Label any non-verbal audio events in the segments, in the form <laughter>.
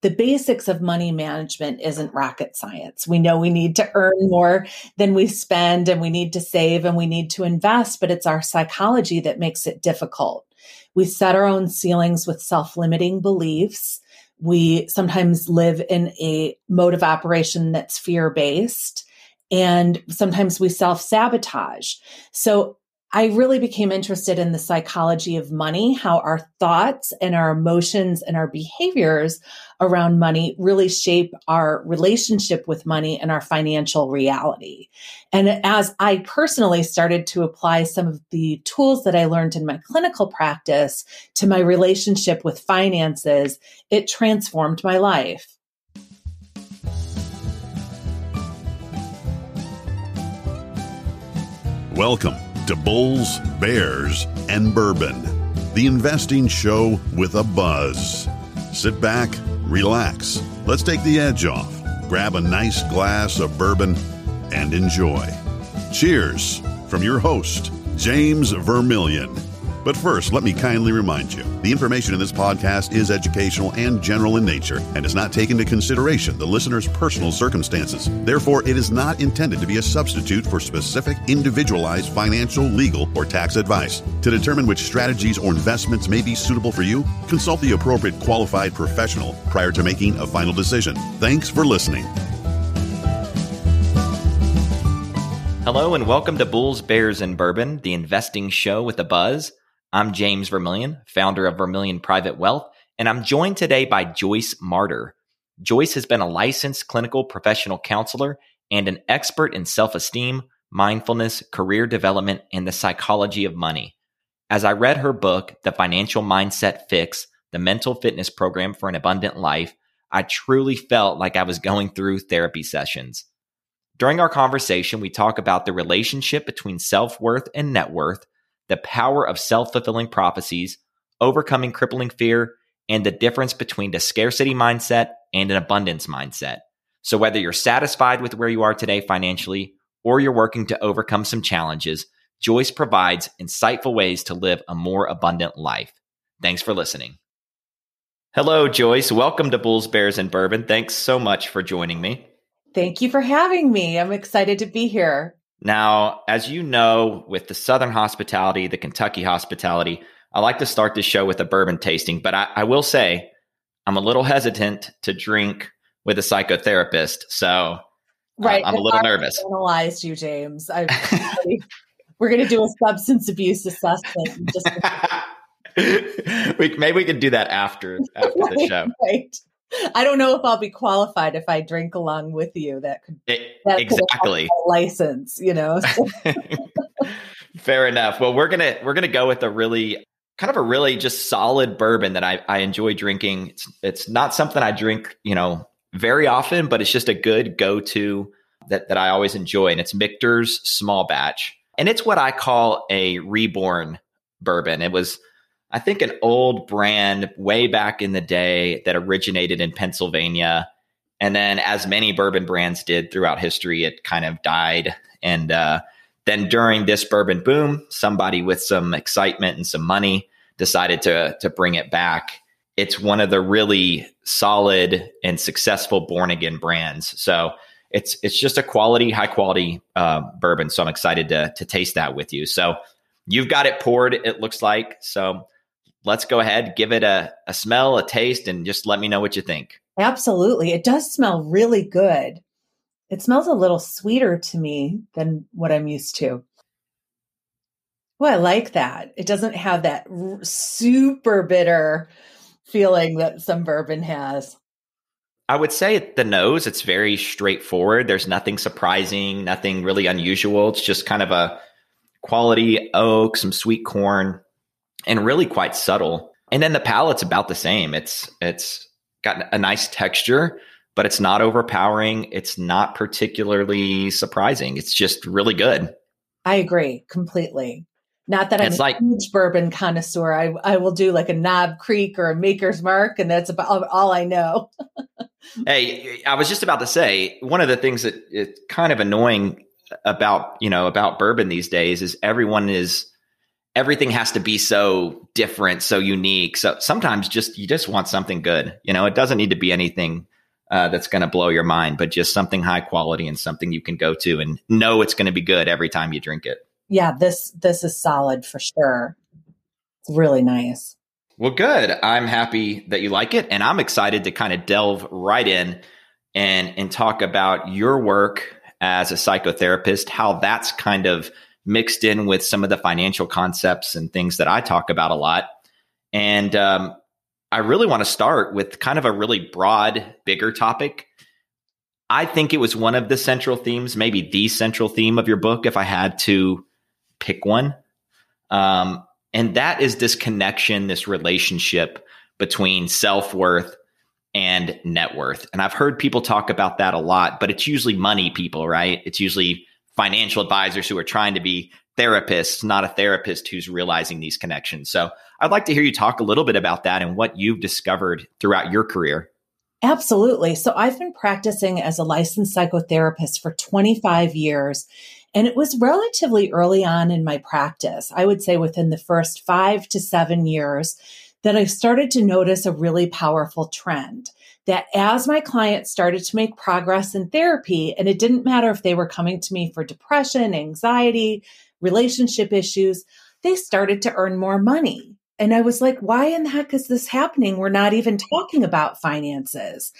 the basics of money management isn't rocket science. We know we need to earn more than we spend and we need to save and we need to invest, but it's our psychology that makes it difficult. We set our own ceilings with self limiting beliefs. We sometimes live in a mode of operation that's fear based and sometimes we self sabotage. So I really became interested in the psychology of money, how our thoughts and our emotions and our behaviors around money really shape our relationship with money and our financial reality. And as I personally started to apply some of the tools that I learned in my clinical practice to my relationship with finances, it transformed my life. Welcome to Bulls, Bears, and Bourbon, the investing show with a buzz. Sit back, relax, let's take the edge off, grab a nice glass of bourbon, and enjoy. Cheers from your host, James Vermillion. But first, let me kindly remind you the information in this podcast is educational and general in nature and does not take into consideration the listener's personal circumstances. Therefore, it is not intended to be a substitute for specific, individualized financial, legal, or tax advice. To determine which strategies or investments may be suitable for you, consult the appropriate qualified professional prior to making a final decision. Thanks for listening. Hello and welcome to Bulls, Bears, and Bourbon, the investing show with a buzz. I'm James Vermillion, founder of Vermillion Private Wealth, and I'm joined today by Joyce Marter. Joyce has been a licensed clinical professional counselor and an expert in self esteem, mindfulness, career development, and the psychology of money. As I read her book, The Financial Mindset Fix, the mental fitness program for an abundant life, I truly felt like I was going through therapy sessions. During our conversation, we talk about the relationship between self worth and net worth the power of self fulfilling prophecies, overcoming crippling fear, and the difference between a scarcity mindset and an abundance mindset. So, whether you're satisfied with where you are today financially or you're working to overcome some challenges, Joyce provides insightful ways to live a more abundant life. Thanks for listening. Hello, Joyce. Welcome to Bulls, Bears, and Bourbon. Thanks so much for joining me. Thank you for having me. I'm excited to be here. Now, as you know, with the Southern hospitality, the Kentucky hospitality, I like to start this show with a bourbon tasting, but I, I will say I'm a little hesitant to drink with a psychotherapist. So uh, right. Uh, I'm a little nervous. Analyzed you, James. <laughs> we're going to do a substance abuse assessment. Just <laughs> we, maybe we could do that after after the <laughs> show. Right. I don't know if I'll be qualified if I drink along with you. That could it, that exactly could license, you know. <laughs> <laughs> Fair enough. Well, we're gonna we're gonna go with a really kind of a really just solid bourbon that I, I enjoy drinking. It's it's not something I drink, you know, very often, but it's just a good go to that that I always enjoy, and it's Michter's Small Batch, and it's what I call a reborn bourbon. It was I think an old brand way back in the day that originated in Pennsylvania. And then, as many bourbon brands did throughout history, it kind of died. And uh, then during this bourbon boom, somebody with some excitement and some money decided to, to bring it back. It's one of the really solid and successful born again brands. So it's it's just a quality, high quality uh, bourbon. So I'm excited to to taste that with you. So you've got it poured. It looks like so let's go ahead, give it a, a smell, a taste, and just let me know what you think. Absolutely. It does smell really good. It smells a little sweeter to me than what I'm used to. Well, I like that. It doesn't have that r- super bitter feeling that some bourbon has. I would say at the nose, it's very straightforward. There's nothing surprising, nothing really unusual. It's just kind of a quality oak, some sweet corn, and really quite subtle. And then the palate's about the same. It's it's got a nice texture, but it's not overpowering. It's not particularly surprising. It's just really good. I agree completely. Not that I'm it's a like, huge bourbon connoisseur. I I will do like a Knob Creek or a Maker's Mark, and that's about all I know. <laughs> hey, I was just about to say one of the things that is kind of annoying about you know about bourbon these days is everyone is everything has to be so different, so unique. So sometimes just you just want something good. You know, it doesn't need to be anything uh, that's going to blow your mind, but just something high quality and something you can go to and know it's going to be good every time you drink it. Yeah, this this is solid for sure. It's really nice. Well, good. I'm happy that you like it, and I'm excited to kind of delve right in and and talk about your work as a psychotherapist, how that's kind of mixed in with some of the financial concepts and things that I talk about a lot. And um, I really want to start with kind of a really broad, bigger topic. I think it was one of the central themes, maybe the central theme of your book, if I had to pick one. Um, and that is this connection, this relationship between self worth and net worth. And I've heard people talk about that a lot, but it's usually money people, right? It's usually financial advisors who are trying to be therapists, not a therapist who's realizing these connections. So I'd like to hear you talk a little bit about that and what you've discovered throughout your career. Absolutely. So I've been practicing as a licensed psychotherapist for 25 years. And it was relatively early on in my practice, I would say within the first five to seven years, that I started to notice a really powerful trend that as my clients started to make progress in therapy, and it didn't matter if they were coming to me for depression, anxiety, relationship issues, they started to earn more money. And I was like, why in the heck is this happening? We're not even talking about finances.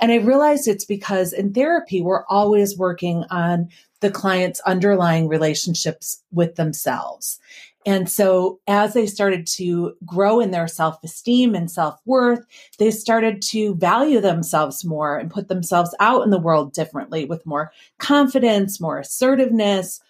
And I realized it's because in therapy, we're always working on the client's underlying relationships with themselves. And so as they started to grow in their self esteem and self worth, they started to value themselves more and put themselves out in the world differently with more confidence, more assertiveness,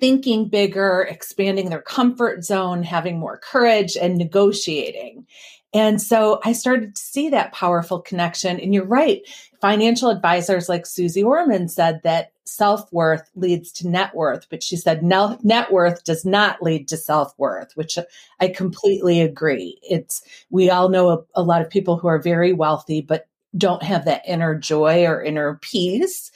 thinking bigger, expanding their comfort zone, having more courage and negotiating. And so I started to see that powerful connection. And you're right. Financial advisors like Suze Orman said that self worth leads to net worth, but she said net worth does not lead to self worth, which I completely agree. It's, we all know a, a lot of people who are very wealthy, but don't have that inner joy or inner peace.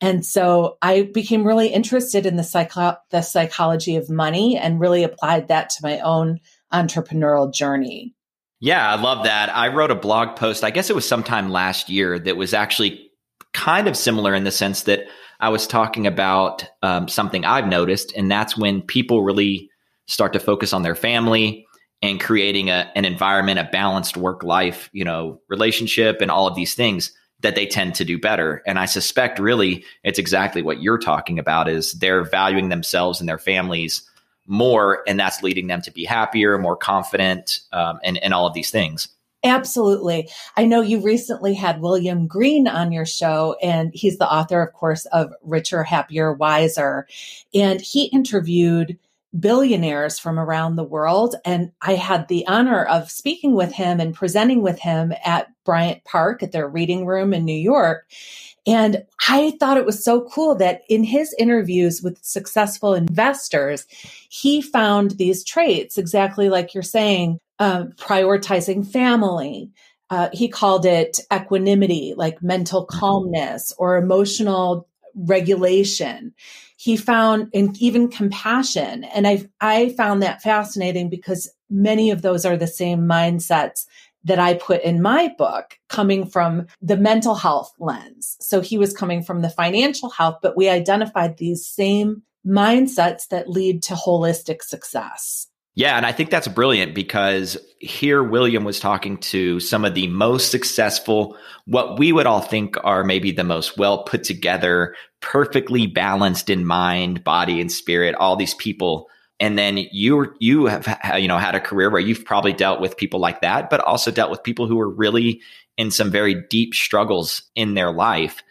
And so I became really interested in the, psycho- the psychology of money and really applied that to my own entrepreneurial journey. Yeah, I love that. I wrote a blog post, I guess it was sometime last year, that was actually kind of similar in the sense that I was talking about um, something I've noticed, and that's when people really start to focus on their family and creating a, an environment, a balanced work life, you know, relationship, and all of these things that they tend to do better. And I suspect really it's exactly what you're talking about is they're valuing themselves and their families more, and that's leading them to be happier, more confident, um, and and all of these things. Absolutely. I know you recently had William Green on your show, and he's the author, of course, of Richer, Happier, Wiser. And he interviewed billionaires from around the world. And I had the honor of speaking with him and presenting with him at Bryant Park at their reading room in New York. And I thought it was so cool that in his interviews with successful investors, he found these traits, exactly like you're saying, uh, prioritizing family. Uh, he called it equanimity, like mental mm-hmm. calmness or emotional regulation. He found and even compassion. And I I found that fascinating because many of those are the same mindsets that I put in my book coming from the mental health lens. So he was coming from the financial health, but we identified these same mindsets that lead to holistic success. Yeah, and I think that's brilliant because here William was talking to some of the most successful, what we would all think are maybe the most well put together, perfectly balanced in mind, body, and spirit, all these people. And then you you have you know had a career where you've probably dealt with people like that, but also dealt with people who are really in some very deep struggles in their life.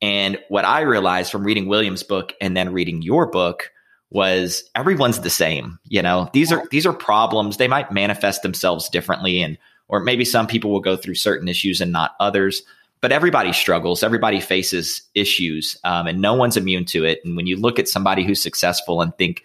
And what I realized from reading William's book and then reading your book was everyone's the same. You know, these are these are problems. They might manifest themselves differently, and or maybe some people will go through certain issues and not others. But everybody struggles. Everybody faces issues, um, and no one's immune to it. And when you look at somebody who's successful and think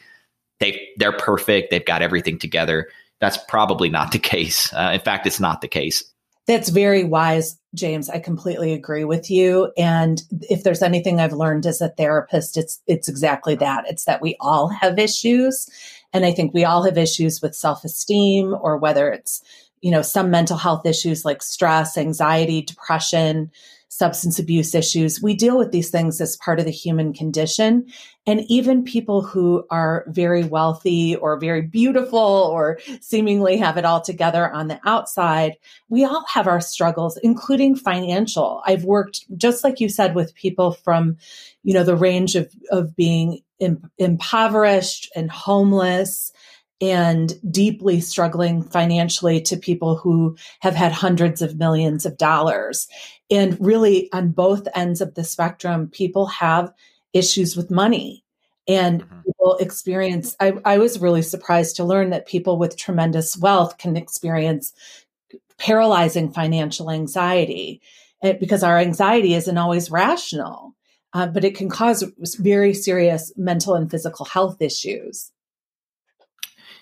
they they're perfect, they've got everything together, that's probably not the <laughs> case. Uh, in fact, it's not the case. That's very wise, James. I completely agree with you. And if there's anything I've learned as a therapist, it's it's exactly that. It's that we all have issues And I think we all have issues with self esteem or whether it's, you know, some mental health issues like stress, anxiety, depression, substance abuse issues. We deal with these things as part of the human condition. And even people who are very wealthy or very beautiful or seemingly have it all together on the outside, we all have our struggles, including financial. I've worked, just like you said, with people from, you know, the range of, of being Im- impoverished and homeless and deeply struggling financially to people who have had hundreds of millions of dollars. And really, on both ends of the spectrum, people have issues with money. And mm-hmm. people experience, I, I was really surprised to learn that people with tremendous wealth can experience paralyzing financial anxiety eh, because our anxiety isn't always rational, uh, but it can cause very serious mental and physical health issues.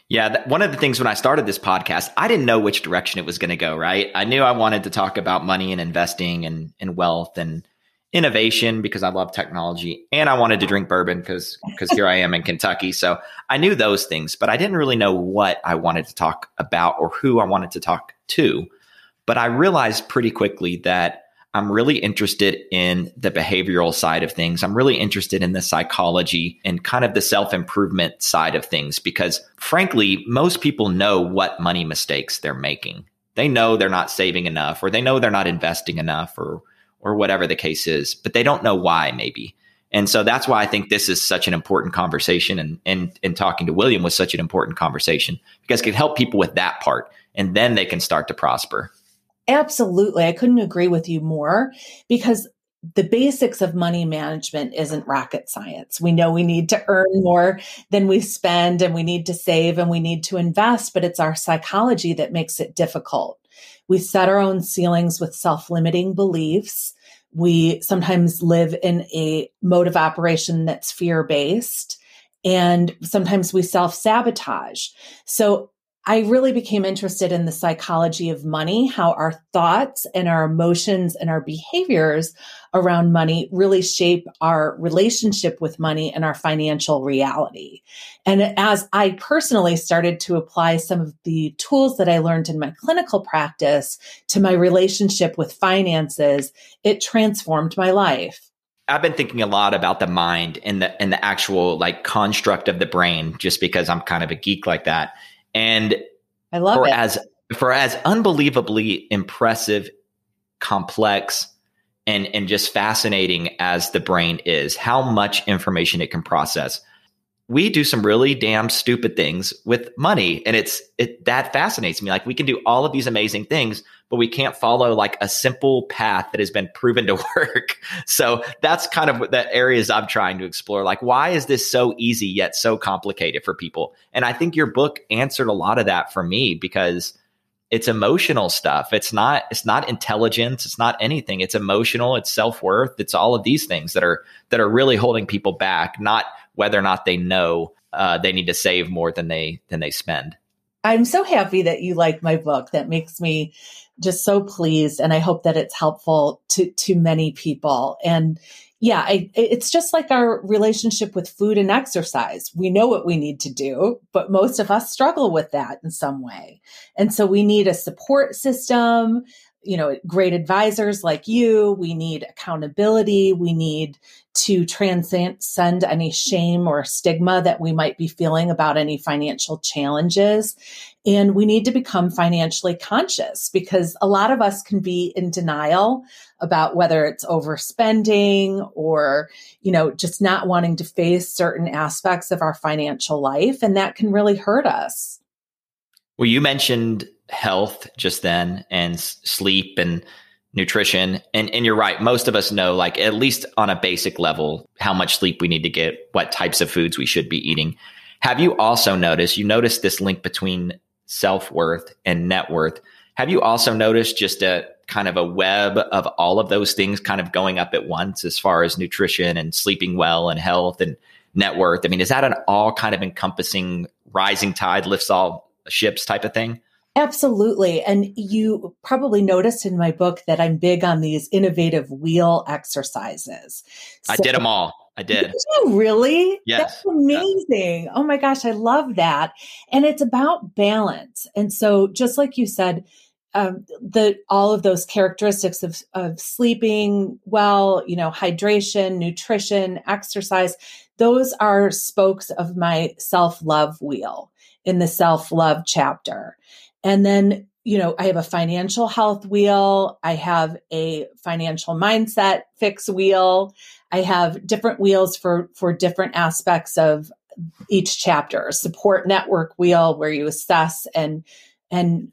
Yeah, one of the things when I started this podcast, I didn't know which direction it was going to go, right? I knew I wanted to talk about money and investing and, and wealth and innovation because I love technology and I wanted to drink bourbon because because here I am in Kentucky. So I knew those things, but I didn't really know what I wanted to talk about or who I wanted to talk to. But I realized pretty quickly that I'm really interested in the behavioral side of things. I'm really interested in the psychology and kind of the self improvement side of things because, frankly, most people know what money mistakes they're making. They know they're not saving enough or they know they're not investing enough or, or whatever the case is, but they don't know why, maybe. And so that's why I think this is such an important conversation. And, and, and talking to William was such an important conversation because it can help people with that part and then they can start to prosper. Absolutely. I couldn't agree with you more because the basics of money management isn't rocket science. We know we need to earn more than we spend and we need to save and we need to invest, but it's our psychology that makes it difficult. We set our own ceilings with self limiting beliefs. We sometimes live in a mode of operation that's fear based and sometimes we self sabotage. So I really became interested in the psychology of money, how our thoughts and our emotions and our behaviors around money really shape our relationship with money and our financial reality. And as I personally started to apply some of the tools that I learned in my clinical practice to my relationship with finances, it transformed my life. I've been thinking a lot about the mind and the and the actual like construct of the brain just because I'm kind of a geek like that and I love for it. as for as unbelievably impressive, complex, and and just fascinating as the brain is, how much information it can process. We do some really damn stupid things with money, and it's it that fascinates me. Like we can do all of these amazing things, but we can't follow like a simple path that has been proven to <laughs> work. So that's kind of the areas I'm trying to explore. Like, why is this so easy yet so complicated for people? And I think your book answered a lot of that for me because it's emotional stuff. It's not it's not intelligence, it's not anything. It's emotional, it's self-worth, it's all of these things that are that are really holding people back, not whether or not they know uh, they need to save more than they than they spend. I'm so happy that you like my book. That makes me just so pleased and I hope that it's helpful to to many people. And yeah, I, it's just like our relationship with food and exercise. We know what we need to do, but most of us struggle with that in some way. And so we need a support system, you know, great advisors like you. We need accountability. We need to transcend any shame or stigma that we might be feeling about any financial challenges. And we need to become financially conscious because a lot of us can be in denial about whether it's overspending or, you know, just not wanting to face certain aspects of our financial life. And that can really hurt us. Well, you mentioned health just then and sleep and nutrition. And, and you're right. Most of us know, like, at least on a basic level, how much sleep we need to get, what types of foods we should be eating. Have you also noticed, you noticed this link between self worth and net worth? Have you also noticed just a kind of a web of all of those things kind of going up at once as far as nutrition and sleeping well and health and net worth? I mean, is that an all kind of encompassing rising tide lifts all ships type of thing? Absolutely. And you probably noticed in my book that I'm big on these innovative wheel exercises. So, I did them all. I did. did <laughs> you really? Yes. That's amazing. Yes. Oh my gosh, I love that. And it's about balance. And so, just like you said, um, the all of those characteristics of, of sleeping well, you know, hydration, nutrition, exercise, those are spokes of my self love wheel in the self love chapter. And then, you know, I have a financial health wheel. I have a financial mindset fix wheel. I have different wheels for, for different aspects of each chapter, support network wheel where you assess and, and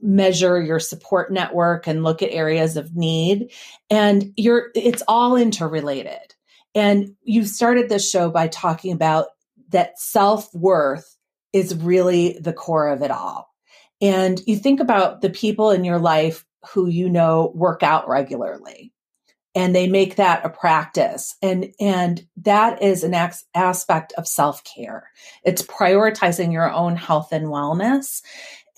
measure your support network and look at areas of need. And you're it's all interrelated. And you started this show by talking about that self-worth is really the core of it all. And you think about the people in your life who you know work out regularly and they make that a practice and and that is an ex- aspect of self-care it's prioritizing your own health and wellness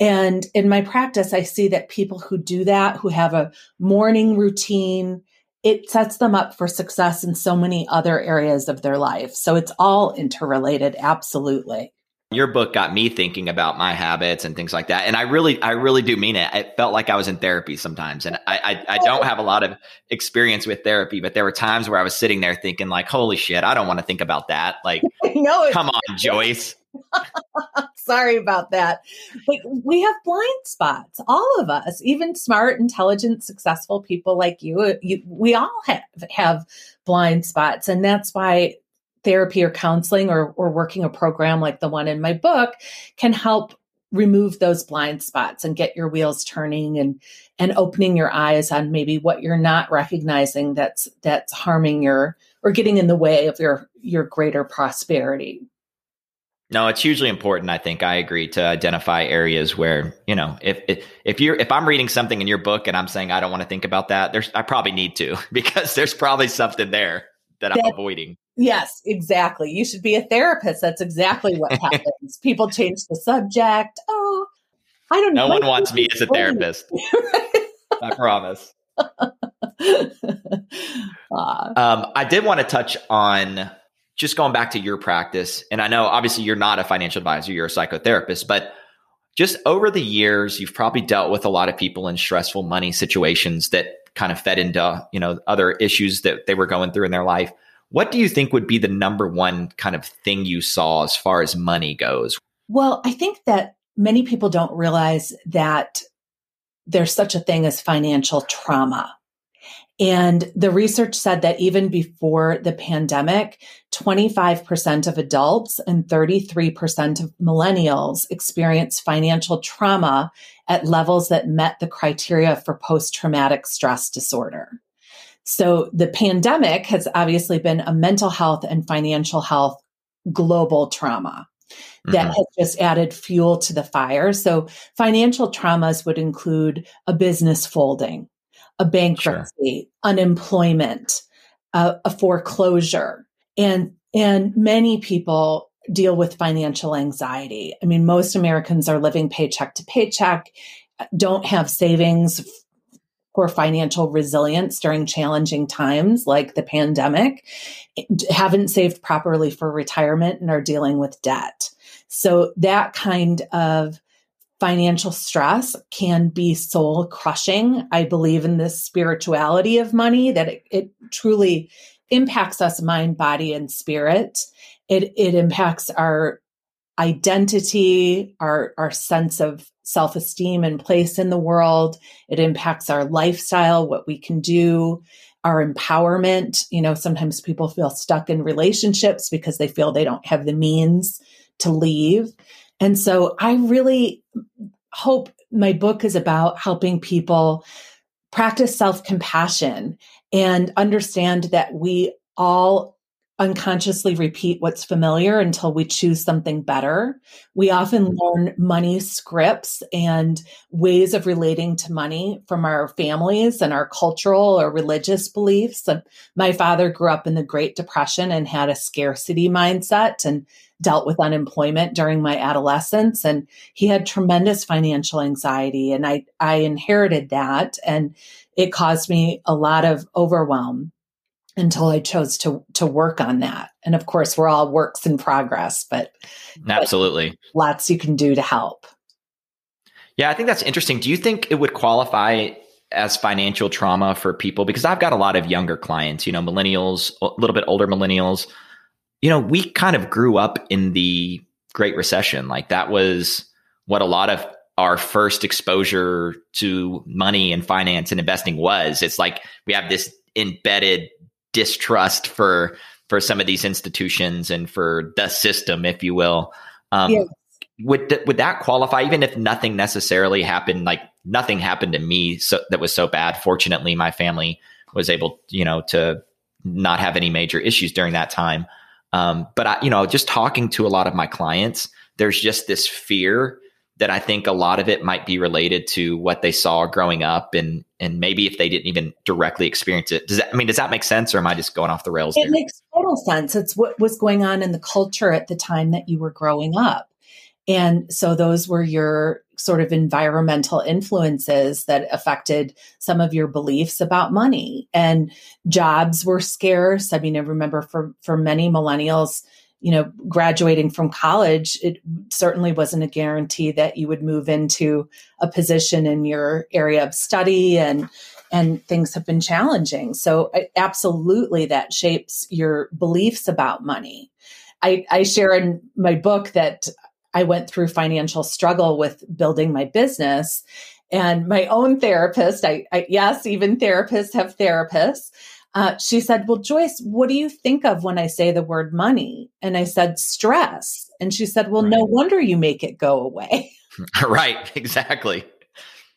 and in my practice, I see that people who do that, who have a morning routine, it sets them up for success in so many other areas of their life. So it's all interrelated, absolutely. Your book got me thinking about my habits and things like that. And I really, I really do mean it. it felt like I was in therapy sometimes. And I, I, I don't have a lot of experience with therapy, but there were times where I was sitting there thinking like, holy shit, I don't want to think about that. Like, <laughs> no, come on, Joyce. <laughs> Sorry about that. But we have blind spots, all of us, even smart, intelligent, successful people like you. you we all have, have blind spots. And that's why therapy or counseling or, or working a program like the one in my book can help remove those blind spots and get your wheels turning and and opening your eyes on maybe what you're not recognizing that's that's harming your or getting in the way of your your greater prosperity no, it's hugely important. I think I agree to identify areas where you know if if, if you're if I'm reading something in your book and I'm saying I don't want to think about that, there's I probably need to <laughs> because there's probably something there that, that I'm avoiding. Yes, exactly. You should be a therapist. That's exactly what <laughs> happens. People change the subject. Oh, I don't. Know. No one wants me as a therapist. I promise. uh, <laughs> um, I did want to touch on just going back to your practice, and I know obviously you're not a financial advisor, you're a psychotherapist, but just over the years, you've probably dealt with a lot of people in stressful money situations that kind of fed into, you know, other issues that they were going through in their life. What do you think would be the number one kind of thing you saw as far as money goes? Well, I think that many people don't realize that there's such a thing as financial trauma. And the research said that even before the pandemic, 25% of adults and 33% of millennials experience financial trauma at levels that met the criteria for post traumatic stress disorder. So the pandemic has obviously been a mental health and financial health global trauma that mm-hmm. has just added fuel to the fire. So financial traumas would include a business folding, a bankruptcy, sure. unemployment, uh, a foreclosure, and and many people deal with financial anxiety. I mean, most Americans are living paycheck to paycheck, don't have savings for financial resilience during challenging times like the pandemic, haven't saved properly for retirement and are dealing with debt. So that kind of financial stress can be soul crushing. I believe in this spirituality of money that it, it truly impacts us mind, body, and spirit. It, it impacts our identity, our, our sense of self esteem and place in the world. It impacts our lifestyle, what we can do, our empowerment. You know, sometimes people feel stuck in relationships because they feel they don't have the means to leave. And so I really hope my book is about helping people practice self compassion and understand that we all unconsciously repeat what's familiar until we choose something better. We often mm-hmm. learn money scripts and ways of relating to money from our families and our cultural or religious beliefs. My father grew up in the Great Depression and had a scarcity mindset and dealt with unemployment during my adolescence and he had tremendous financial anxiety and I I inherited that and it caused me a lot of overwhelm until I chose to to work on that. And of course, we're all works in progress, but absolutely but lots you can do to help. Yeah, I think that's interesting. Do you think it would qualify as financial trauma for people? Because I've got a lot of younger clients, you know, millennials, a little bit older millennials. You know, we kind of grew up in the Great Recession. Like that was what a lot of our first exposure to money and finance and investing was. It's like we have this embedded distrust for for some of these institutions and for the system, if you will. Um, yes. Would th- would that qualify? Even if nothing necessarily happened, like nothing happened to me so, that was so bad. Fortunately, my family was able, you know, to not have any major issues during that time. Um, but I, you know, just talking to a lot of my clients, there's just this fear that I think a lot of it might be related to what they saw growing up and and maybe if they didn't even directly experience it. Does that I mean does that make sense or am I just going off the rails? It makes total sense. It's what was going on in the culture at the time that you were growing up. And so those were your sort of environmental influences that affected some of your beliefs about money. And jobs were scarce. I mean, I remember for for many millennials, you know, graduating from college, it certainly wasn't a guarantee that you would move into a position in your area of study and and things have been challenging. So absolutely that shapes your beliefs about money. I, I share in my book that I went through financial struggle with building my business and my own therapist. I, I yes, even therapists have therapists uh, she said, Well, Joyce, what do you think of when I say the word money? And I said, Stress. And she said, Well, right. no wonder you make it go away. <laughs> <laughs> right, exactly.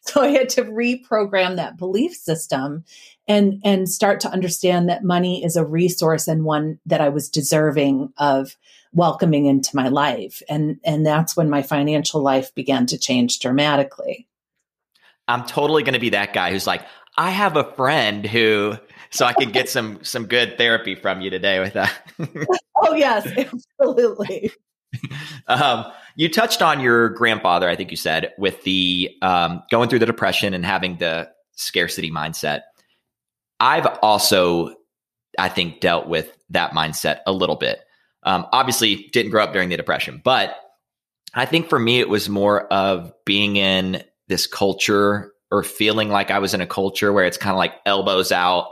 So I had to reprogram that belief system and and start to understand that money is a resource and one that I was deserving of welcoming into my life. And and that's when my financial life began to change dramatically. I'm totally going to be that guy who's like, I have a friend who so I can get some some good therapy from you today with that. <laughs> oh yes, absolutely. um, you touched on your grandfather, I think you said, with the um, going through the depression and having the scarcity mindset. I've also, I think, dealt with that mindset a little bit. Um, obviously, didn't grow up during the depression, but I think for me, it was more of being in this culture or feeling like I was in a culture where it's kind of like elbows out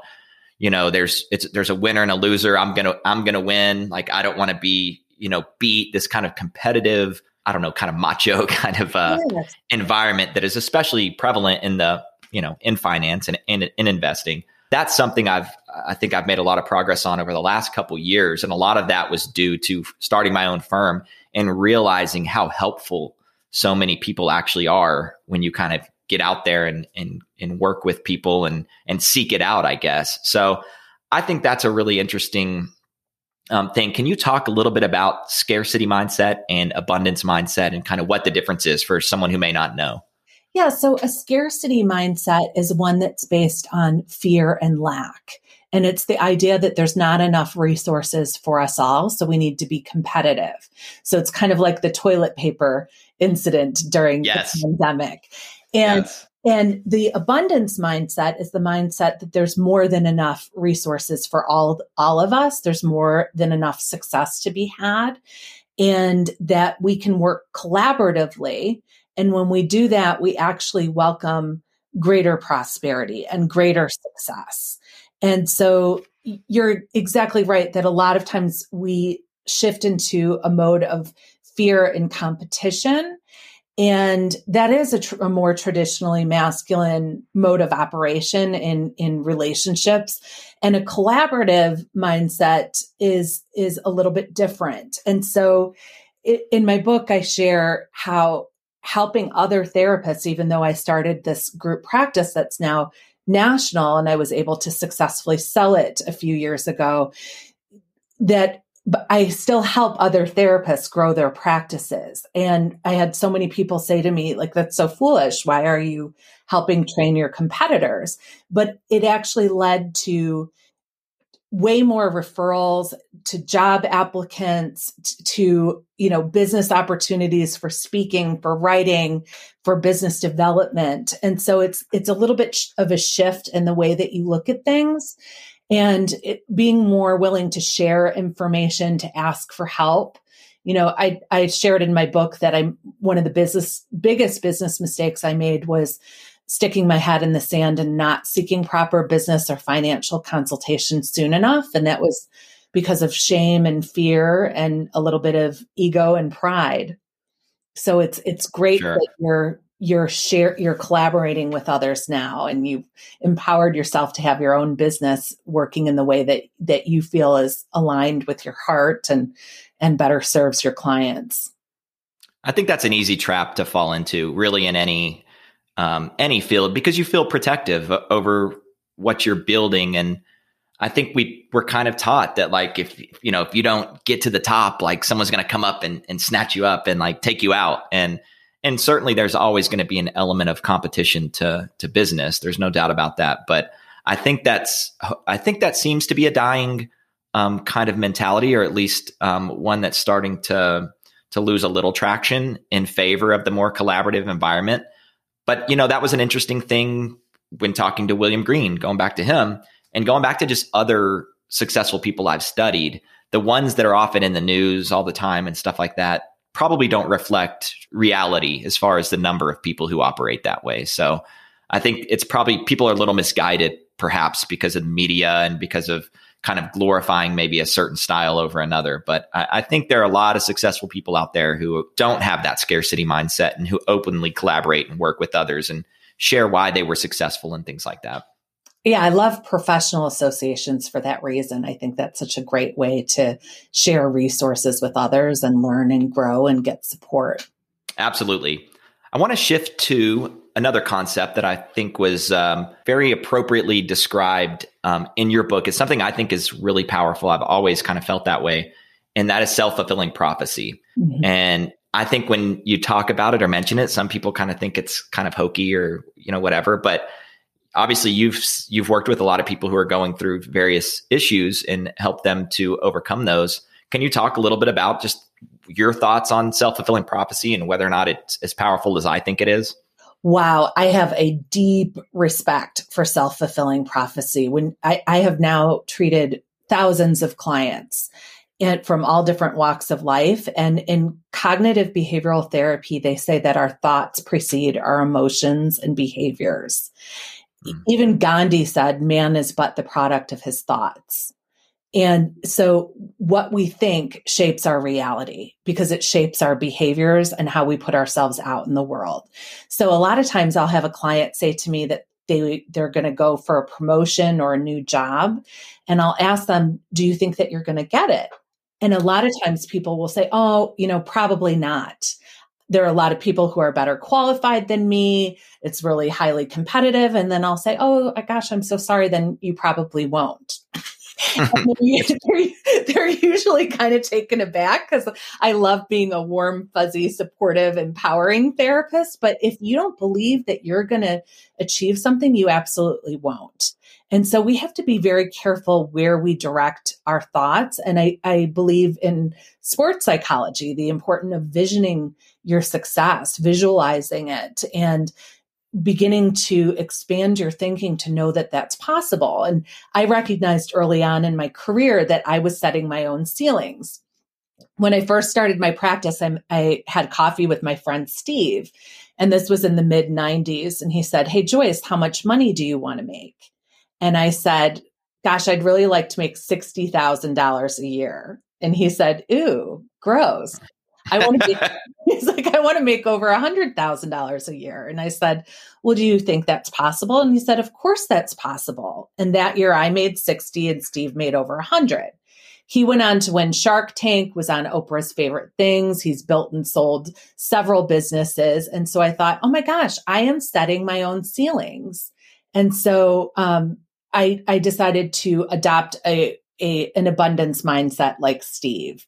you know, there's it's there's a winner and a loser. I'm gonna I'm gonna win. Like I don't want to be you know beat this kind of competitive. I don't know, kind of macho <laughs> kind of uh, yes. environment that is especially prevalent in the you know in finance and in, in investing. That's something I've I think I've made a lot of progress on over the last couple years, and a lot of that was due to starting my own firm and realizing how helpful so many people actually are when you kind of get out there and and and work with people and and seek it out, I guess. So I think that's a really interesting um, thing. Can you talk a little bit about scarcity mindset and abundance mindset and kind of what the difference is for someone who may not know? Yeah, so a scarcity mindset is one that's based on fear and lack. And it's the idea that there's not enough resources for us all. So we need to be competitive. So it's kind of like the toilet paper incident during yes. the pandemic. And yes. and the abundance mindset is the mindset that there's more than enough resources for all all of us. There's more than enough success to be had and that we can work collaboratively and when we do that we actually welcome greater prosperity and greater success. And so you're exactly right that a lot of times we shift into a mode of fear and competition. And that is a, tr- a, more traditionally masculine mode of operation in in relationships. And a collaborative mindset is is a little bit different. And so it, in my book i share how helping other therapists even though i started this group practice that's now national and i was able to successfully sell it a few years ago that I still help other therapists grow their practices. And I had so many people say to me, like, that's so foolish. Why are you helping train your competitors? But it actually led to way more referrals to job applicants to you know business opportunities for speaking for writing for business development and so it's it's a little bit of a shift in the way that you look at things and it, being more willing to share information, to ask for help. You know, I, I shared in my book that I'm one of the business, biggest business mistakes I made was sticking my head in the sand and not seeking proper business or financial consultation soon enough. And that was because of shame and fear and a little bit of ego and pride. So it's it's great sure. that you're you're share you're collaborating with others now and you've empowered yourself to have your own business working in the way that that you feel is aligned with your heart and and better serves your clients. I think that's an easy trap to fall into, really, in any um, any field, because you feel protective over what you're building, and I think we we're kind of taught that like if you know if you don't get to the top, like someone's going to come up and, and snatch you up and like take you out, and and certainly there's always going to be an element of competition to to business. There's no doubt about that, but I think that's I think that seems to be a dying um, kind of mentality, or at least um, one that's starting to to lose a little traction in favor of the more collaborative environment. But you know, that was an interesting thing when talking to William Green, going back to him and going back to just other successful people I've studied. The ones that are often in the news all the time and stuff like that probably don't reflect reality as far as the number of people who operate that way. So I think it's probably people are a little misguided perhaps because of media and because of kind of glorifying maybe a certain style over another. But I, I, think there are a lot of successful people out there who don't have that scarcity mindset and who openly collaborate and work with others and share why they were successful and things like that. Yeah, I love professional associations for that reason. I think that's such a great way to share resources with others and learn and grow and get support. Absolutely. I want to shift to another concept that I think was um, very appropriately described um, in your book. is something I think is really powerful. I've always kind of felt that way, and that is self fulfilling prophecy. Mm-hmm. And I think when you talk about it or mention it, some people kind of think it's kind of hokey or you know whatever. But obviously, you've you've worked with a lot of people who are going through various issues and help them to overcome those. Can you talk a little bit about just your thoughts on self fulfilling prophecy and whether or not it's as powerful as I think it is? Wow, I have a deep respect for self fulfilling prophecy. When I, I, have now treated thousands of clients and from all different walks of life. And in cognitive behavioral therapy, they say that our thoughts precede our emotions and behaviors. Mm. Even Gandhi said, man is but the product of his thoughts. And so what we think shapes our reality because it shapes our behaviors and how we put ourselves out in the world. So a lot of times I'll have a client say to me that they they're going to go for a promotion or a new job and I'll ask them, "Do you think that you're going to get it?" And a lot of times people will say, "Oh, you know, probably not." There are a lot of people who are better qualified than me. It's really highly competitive. And then I'll say, Oh gosh, I'm so sorry. Then you probably won't. <laughs> <laughs> they're, they're, usually kind of taken aback because I love being a warm, fuzzy, supportive, empowering therapist. But if you don't believe that you're going to achieve something, you absolutely won't. And so we have to be very careful where we direct our thoughts. And I, I believe in sports psychology, the importance of visioning your success, visualizing it, and beginning to expand your thinking to know that that's possible. And I recognized early on in my career that I was setting my own ceilings. When I first started my practice, I, I had coffee with my friend Steve, and this was in the mid 90s. And he said, Hey, Joyce, how much money do you want to make? And I said, Gosh, I'd really like to make $60,000 a year. And he said, Ooh, gross. I want to be, he's like, I want to make over a hundred thousand dollars a year. And I said, well, do you think that's possible? And he said, of course that's possible. And that year I made 60 and Steve made over a hundred. He went on to win Shark Tank, was on Oprah's favorite things. He's built and sold several businesses. And so I thought, oh my gosh, I am setting my own ceilings. And so, um, I, I decided to adopt a, a, an abundance mindset like Steve.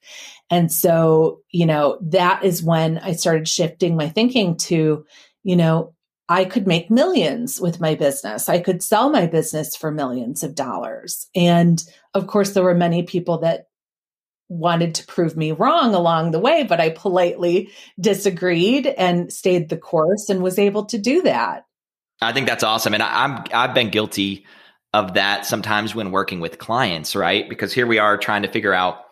And so, you know, that is when I started shifting my thinking to, you know, I could make millions with my business. I could sell my business for millions of dollars. And of course, there were many people that wanted to prove me wrong along the way, but I politely disagreed and stayed the course and was able to do that. I think that's awesome. And I, I'm, I've been guilty of that sometimes when working with clients, right? Because here we are trying to figure out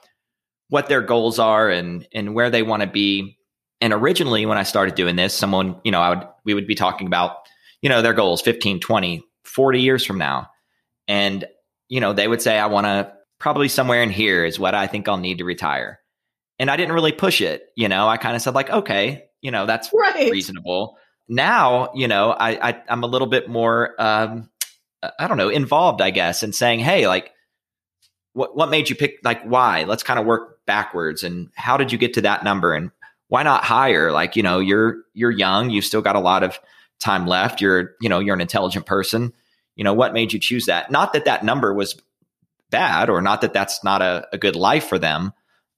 what their goals are and and where they want to be. And originally when I started doing this, someone, you know, I would we would be talking about, you know, their goals 15, 20, 40 years from now. And you know, they would say I want to probably somewhere in here is what I think I'll need to retire. And I didn't really push it, you know. I kind of said like, okay, you know, that's <laughs> right. reasonable. Now, you know, I, I I'm a little bit more um I don't know, involved, I guess, and saying, hey, like, what what made you pick? Like, why? Let's kind of work backwards, and how did you get to that number, and why not higher? Like, you know, you're you're young, you've still got a lot of time left. You're you know you're an intelligent person. You know, what made you choose that? Not that that number was bad, or not that that's not a, a good life for them.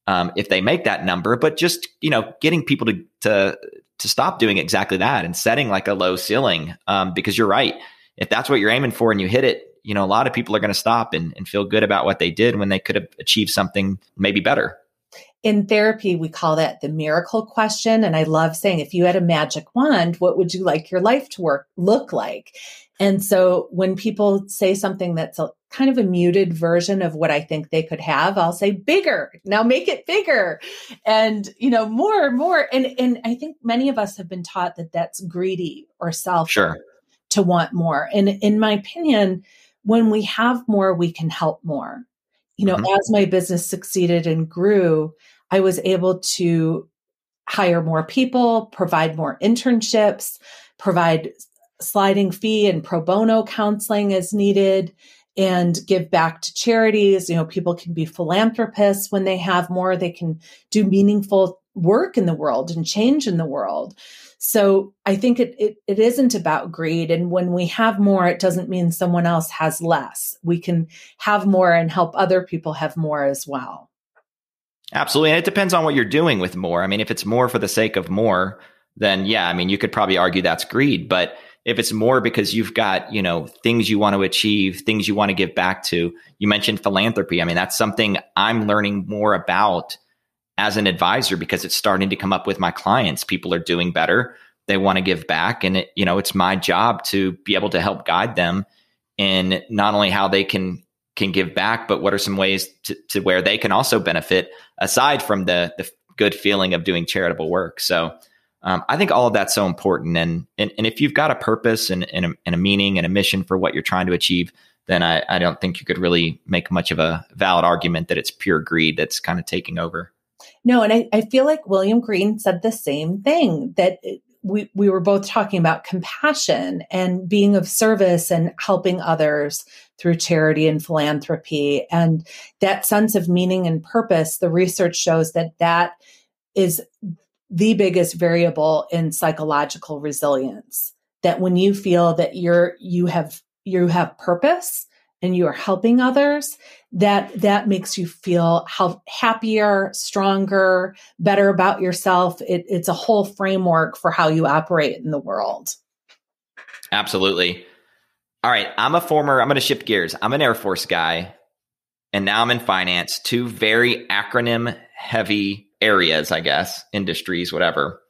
Um, if they make that number, but just you know, getting people to to to stop doing exactly that and setting like a low ceiling, um, because you're right if that's what you're aiming for and you hit it, you know, a lot of people are going to stop and, and feel good about what they did when they could have achieved something maybe better. In therapy, we call that the miracle question. And I love saying, if you had a magic wand, what would you like your life to work look like? And so when people say something that's a kind of a muted version of what I think they could have, I'll say bigger. Now make it bigger. And, you know, more, more. And, and I think many of us have been taught that that's greedy or self. Sure to want more. And in my opinion, when we have more, we can help more. You know, mm-hmm. as my business succeeded and grew, I was able to hire more people, provide more internships, provide sliding fee and pro bono counseling as needed and give back to charities. You know, people can be philanthropists when they have more, they can do meaningful work in the world and change in the world. So I think it, it, it isn't about greed. And when we have more, it doesn't mean someone else has less. We can have more and help other people have more as well. Absolutely. And it depends on what you're doing with more. I mean, if it's more for the sake of more, then yeah, I mean, you could probably argue that's greed. But if it's more because you've got, you know, things you want to achieve, things you want to give back to, you mentioned philanthropy. I mean, that's something I'm learning more about as an advisor because it's starting to come up with my clients. People are doing better. They want to give back. And it, you know, it's my job to be able to help guide them in not only how they can can give back, but what are some ways to, to where they can also benefit aside from the the good feeling of doing charitable work. So um, I think all of that's so important. And, and, and if you've got a purpose and, and, a, and a meaning and a mission for what you're trying to achieve, then I, I don't think you could really make much of a valid argument that it's pure greed that's kind of taking over. No, and I, I feel like William Green said the same thing that we, we were both talking about compassion and being of service and helping others through charity and philanthropy. And that sense of meaning and purpose, the research shows that that is the biggest variable in psychological resilience. That when you feel that you're, you have, you have purpose, and you are helping others, that that makes you feel how happier, stronger, better about yourself. It, it's a whole framework for how you operate in the world. Absolutely. All right, I'm a former. I'm going to shift gears. I'm an Air Force guy, and now I'm in finance. Two very acronym heavy areas, I guess, industries, whatever.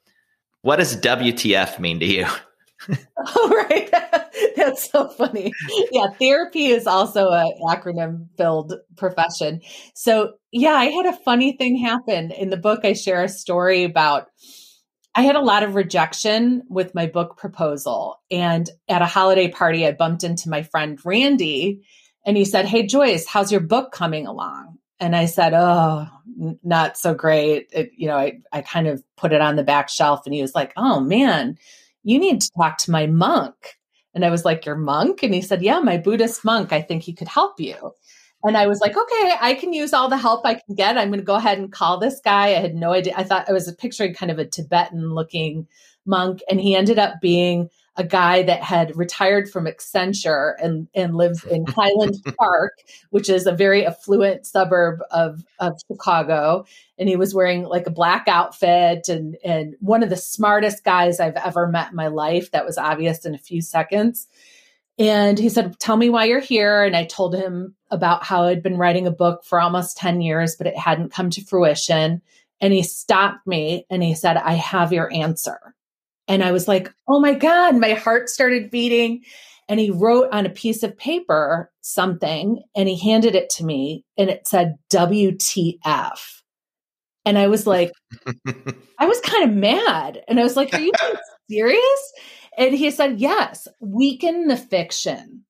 What does WTF mean to you? <laughs> <laughs> oh, right. <laughs> That's so funny. Yeah, therapy is also an acronym filled profession. So, yeah, I had a funny thing happen. In the book, I share a story about I had a lot of rejection with my book proposal. And at a holiday party, I bumped into my friend Randy and he said, Hey, Joyce, how's your book coming along? And I said, Oh, not so great. It, you know, I, I kind of put it on the back shelf and he was like, Oh, man you need to talk to my monk. And I was like, Your monk? And he said, Yeah, my Buddhist monk. I think he could help you. And I was like, okay, I can use all the help I can get. I'm going to go ahead and call this guy. I had no idea. I thought I was picturing kind of a Tibetan looking monk. And he ended up being a guy that had retired from Accenture and, and lives in <laughs> Highland Park, which is a very affluent suburb of, of Chicago. And he was wearing like a black outfit and, and one of the smartest guys I've ever met in my life. That was obvious in a few seconds. And he said, Tell me why you're here. And I told him about how I'd been writing a book for almost 10 years, but it hadn't come to fruition. And he stopped me and he said, I have your answer. And I was like, oh my God, my heart started beating. and he wrote on a piece of paper something and he handed it to me and it said WTF. And I was like, <laughs> I was kind of mad. And I was like, Are you <laughs> serious? And he said, Yes, weaken the fiction.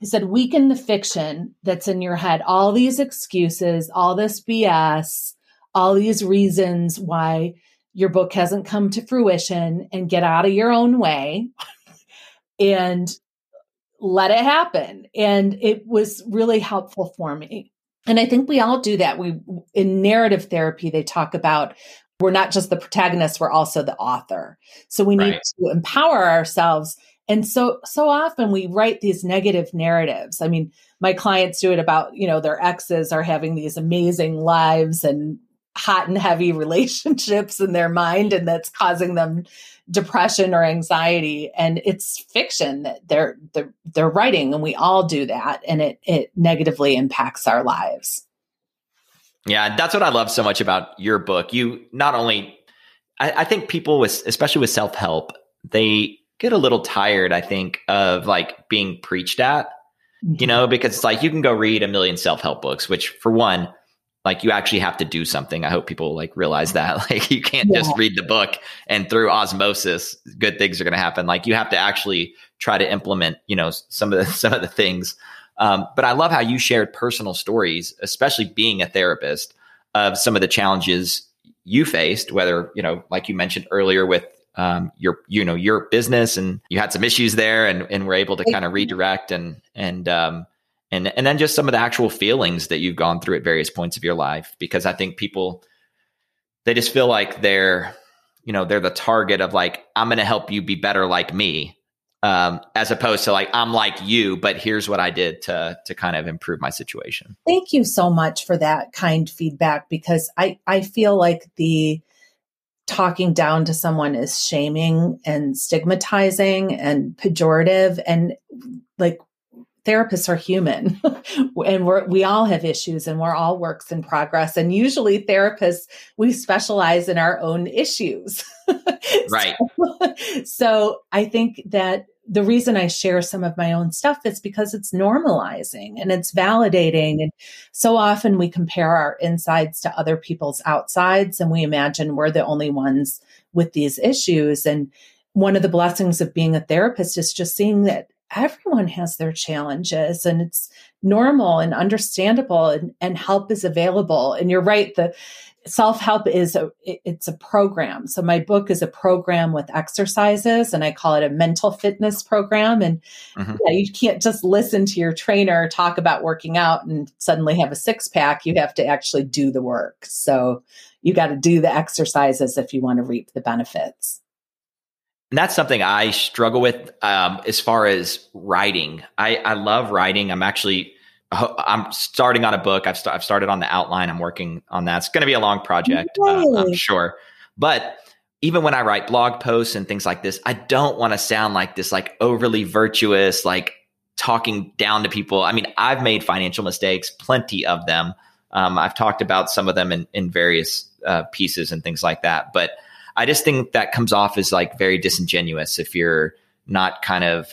He said, weaken the fiction that's in your head, all these excuses, all this BS, all these reasons why your book hasn't come to fruition, and get out of your own way. and let it happen. And it was really helpful for me. And I think we all do that. We in narrative therapy, they talk about we're not just the protagonist, we're also the author. So we need to empower ourselves. And so so often we write these negative narratives. I mean, my clients do it about, you know, their exes are having these amazing lives and hot and heavy <laughs> relationships in their mind and that's causing them depression or anxiety. And it's fiction that they're they're, they're writing and we all do that and it it negatively impacts our lives. Yeah that's what i love so much about your book. You not only I, I think people with especially with self-help they get a little tired i think of like being preached at you mm-hmm. know because it's like you can go read a million self-help books which for one like you actually have to do something. I hope people like realize that. <laughs> Like you can't yeah. just read the book and through osmosis, good things are going to happen. Like you have to actually try to implement, you know, some of the <laughs> some of the things. Um, but I love how you shared personal stories, especially being a therapist, of some of the challenges you faced. Whether you know, like you mentioned earlier, with um, your you know your business, and you had some issues there, and and were able to kind of redirect and and um, and and then just some of the actual feelings that you've gone through at various points of your life because i think people they just feel like they're you know they're the target of like i'm going to help you be better like me um, as opposed to like i'm like you but here's what i did to to kind of improve my situation. Thank you so much for that kind feedback because i i feel like the talking down to someone is shaming and stigmatizing and pejorative and like therapists are human <laughs> and we're, we all have issues and we're all works in progress. And usually therapists, we specialize in our own issues. <laughs> right. so, so I think that the reason I share some of my own stuff is because it's normalizing and it's validating. And so often we compare our insides to other people's outsides and we imagine we're the only ones with these issues. And one of the blessings of being a therapist is just seeing that everyone has their challenges and it's normal and understandable and, and help is available. And you're right the self-help is a it's a program. So my book is a program with exercises and i call it a mental fitness program. And mm-hmm. yeah, you can't just listen to your trainer talk about working out and suddenly have a six pack you have to actually do the work. So you got to do the exercises if you want to reap the benefits and that's something I struggle with um, as far as writing. I, I love writing. I'm actually I'm starting on a book. I've, st- I've started on the outline. I'm working on that. It's going to be a long project, uh, I'm sure. But even when I write blog posts and things like this, I don't want to sound like this like overly virtuous, like talking down to people. I mean, I've made financial mistakes, plenty of them. Um, I've talked about some of them in, in various uh, pieces and things like that. But I just think that comes off as like very disingenuous if you're not kind of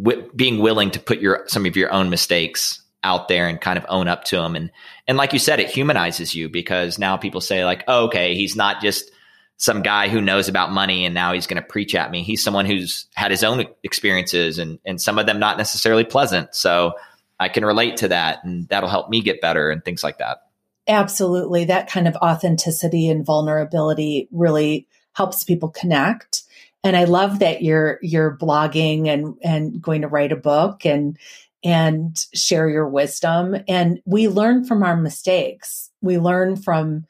w- being willing to put your some of your own mistakes out there and kind of own up to them and and like you said it humanizes you because now people say like oh, okay he's not just some guy who knows about money and now he's going to preach at me. He's someone who's had his own experiences and and some of them not necessarily pleasant. So I can relate to that and that'll help me get better and things like that Absolutely. That kind of authenticity and vulnerability really helps people connect. And I love that you're you're blogging and and going to write a book and and share your wisdom. And we learn from our mistakes. We learn from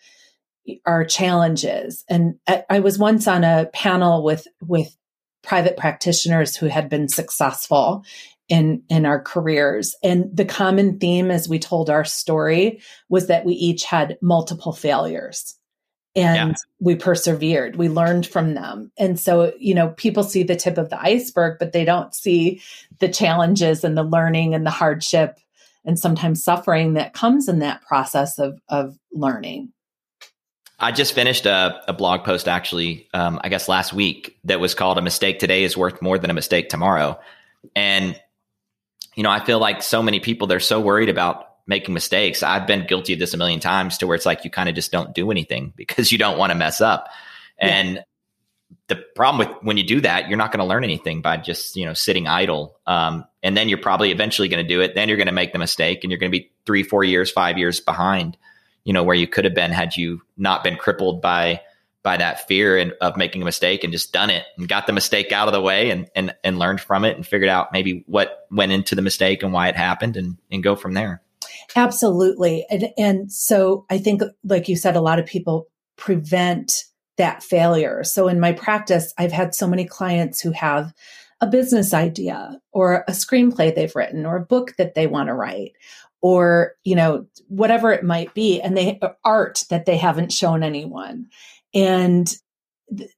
our challenges. And I, I was once on a panel with with private practitioners who had been successful in in our careers. And the common theme as we told our story was that we each had multiple failures and yeah. we persevered. We learned from them. And so you know people see the tip of the iceberg but they don't see the challenges and the learning and the hardship and sometimes suffering that comes in that process of of learning. I just finished a, a blog post actually, um, I guess last week that was called "A Mistake Today is Worth More Than a Mistake Tomorrow," And, you know, I feel like so many people, they're so worried about making mistakes. I've been guilty of this a million times to where it's like you kind of just don't do anything <laughs> because you don't want to mess up. And the problem with when you do that, you're not going to learn anything by just, you know, sitting idle. Um, and then you're probably eventually going to do it. Then you're going to make the mistake and you're going to be three, four years, five years behind, you know, where you could have been had you not been crippled by, by that fear and, of making a mistake and just done it and got the mistake out of the way and, and, and learned from it and figured out maybe what went into the mistake and why it happened and, and go from there. Absolutely. And, and so I think, like you said, a lot of people prevent that failure. So in my practice, I've had so many clients who have a business idea or a screenplay they've written or a book that they want to write or you know whatever it might be and they uh, art that they haven't shown anyone and th-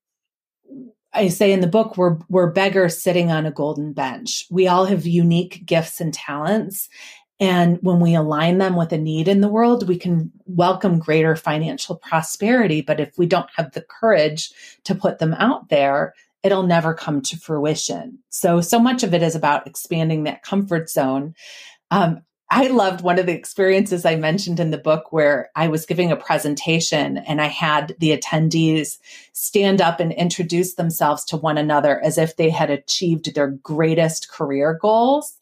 I say in the book, we're, we're beggars sitting on a golden bench. We all have unique gifts and talents. And when we align them with a need in the world, we can welcome greater financial prosperity. But if we don't have the courage to put them out there, it'll never come to fruition. So, so much of it is about expanding that comfort zone. Um, I loved one of the experiences I mentioned in the book where I was giving a presentation and I had the attendees stand up and introduce themselves to one another as if they had achieved their greatest career goals.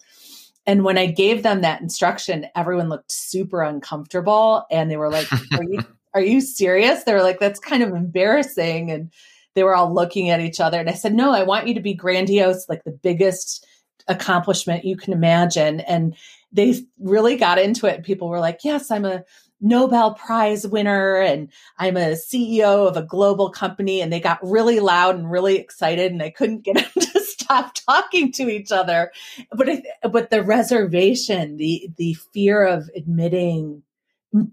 And when I gave them that instruction, everyone looked super uncomfortable and they were like, <laughs> Are you are you serious? They were like, That's kind of embarrassing. And they were all looking at each other. And I said, No, I want you to be grandiose, like the biggest accomplishment you can imagine. And they really got into it. People were like, yes, I'm a Nobel Prize winner and I'm a CEO of a global company. And they got really loud and really excited and I couldn't get <laughs> them to stop talking to each other. But, but the reservation, the, the fear of admitting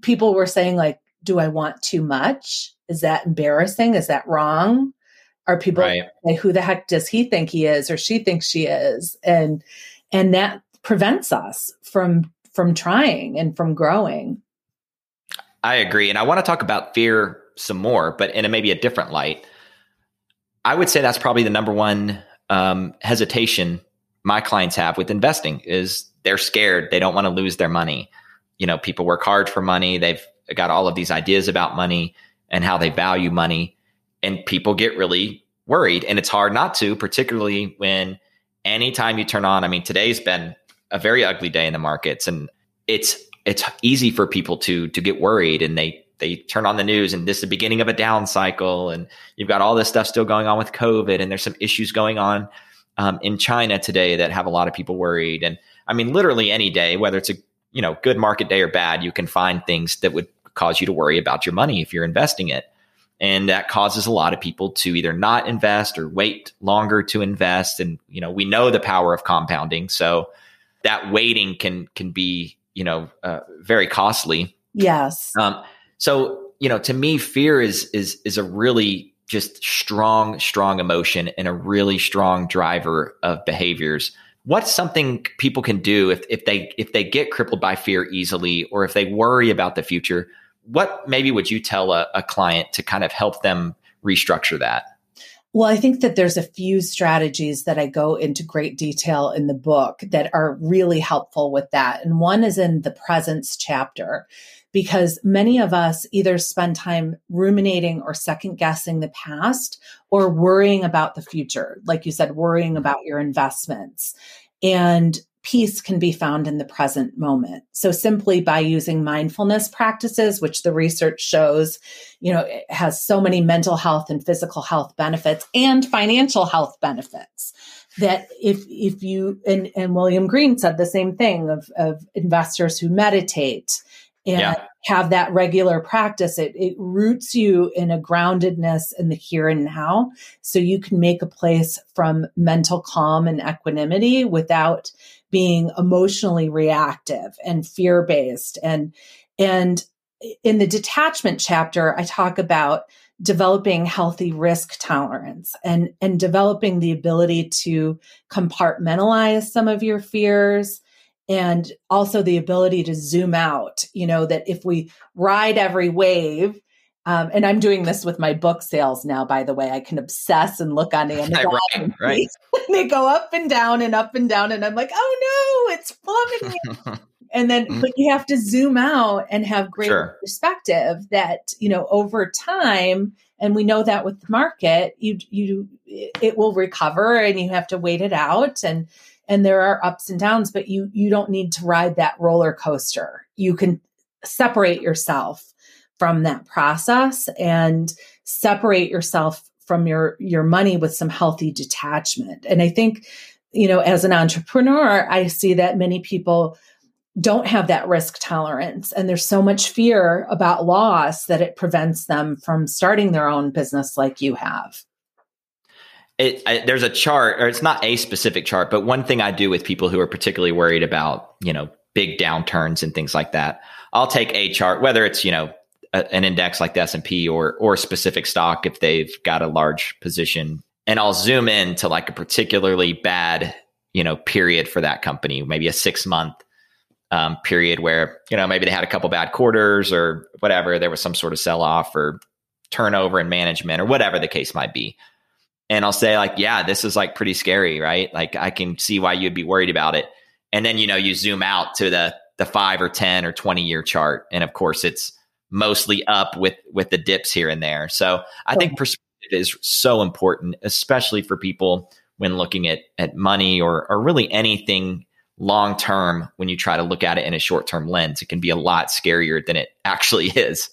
people were saying like, do I want too much? Is that embarrassing? Is that wrong? Are people right. like, who the heck does he think he is or she thinks she is? And, and that prevents us from from trying and from growing. I agree. And I want to talk about fear some more, but in a, maybe a different light. I would say that's probably the number one um, hesitation my clients have with investing is they're scared. They don't want to lose their money. You know, people work hard for money. They've got all of these ideas about money and how they value money. And people get really worried. And it's hard not to, particularly when anytime you turn on, I mean, today's been a very ugly day in the markets, and it's it's easy for people to to get worried, and they they turn on the news, and this is the beginning of a down cycle, and you've got all this stuff still going on with COVID, and there's some issues going on um, in China today that have a lot of people worried, and I mean, literally any day, whether it's a you know good market day or bad, you can find things that would cause you to worry about your money if you're investing it. And that causes a lot of people to either not invest or wait longer to invest. And, you know, we know the power of compounding. So that waiting can can be you know uh, very costly. Yes. Um, so you know, to me, fear is is is a really just strong, strong emotion and a really strong driver of behaviors. What's something people can do if if they if they get crippled by fear easily, or if they worry about the future? What maybe would you tell a, a client to kind of help them restructure that? Well, I think that there's a few strategies that I go into great detail in the book that are really helpful with that. And one is in the presence chapter, because many of us either spend time ruminating or second guessing the past or worrying about the future. Like you said, worrying about your investments. And peace can be found in the present moment. So simply by using mindfulness practices, which the research shows, you know, it has so many mental health and physical health benefits and financial health benefits that if if you and, and William Green said the same thing of, of investors who meditate and yeah. have that regular practice, it, it roots you in a groundedness in the here and now. So you can make a place from mental calm and equanimity without being emotionally reactive and fear based. And, and in the detachment chapter, I talk about developing healthy risk tolerance and, and developing the ability to compartmentalize some of your fears and also the ability to zoom out you know that if we ride every wave Um, and I'm doing this with my book sales now, by the way. I can obsess and look on <laughs> Amazon. right, right. <laughs> they go up and down and up and down. And I'm like, oh no, it's plummeting. <laughs> and then, mm-hmm. but you have to zoom out and have great sure. perspective that, you know, over time, and we know that with the market, you, you, it will recover and you have to wait it out. And, and there are ups and downs, but you, you don't need to ride that roller coaster. You can separate yourself from that process and separate yourself from your your money with some healthy detachment. And i think you know as an entrepreneur i see that many people don't have that risk tolerance and there's so much fear about loss that it prevents them from starting their own business like you have. It, I, there's a chart or it's not a specific chart but one thing i do with people who are particularly worried about you know big downturns and things like that i'll take a chart whether it's you know an index like the S&P or or a specific stock if they've got a large position and I'll zoom in to like a particularly bad, you know, period for that company, maybe a 6 month um, period where, you know, maybe they had a couple bad quarters or whatever, there was some sort of sell off or turnover in management or whatever the case might be. And I'll say like, yeah, this is like pretty scary, right? Like I can see why you'd be worried about it. And then, you know, you zoom out to the the 5 or 10 or 20 year chart and of course it's mostly up with with the dips here and there. So I think perspective is so important, especially for people when looking at at money or or really anything long term when you try to look at it in a short term lens. It can be a lot scarier than it actually <laughs> is.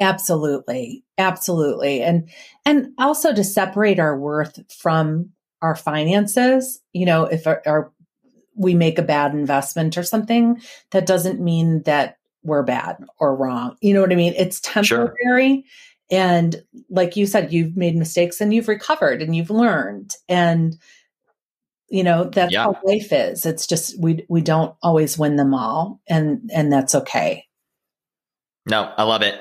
Absolutely. Absolutely. And and also to separate our worth from our finances, you know, if our, our we make a bad investment or something, that doesn't mean that we're bad or wrong. You know what I mean? It's temporary. Sure. And like you said, you've made mistakes and you've recovered and you've learned. And you know, that's yeah. how life is. It's just we we don't always win them all. And and that's okay. No, I love it.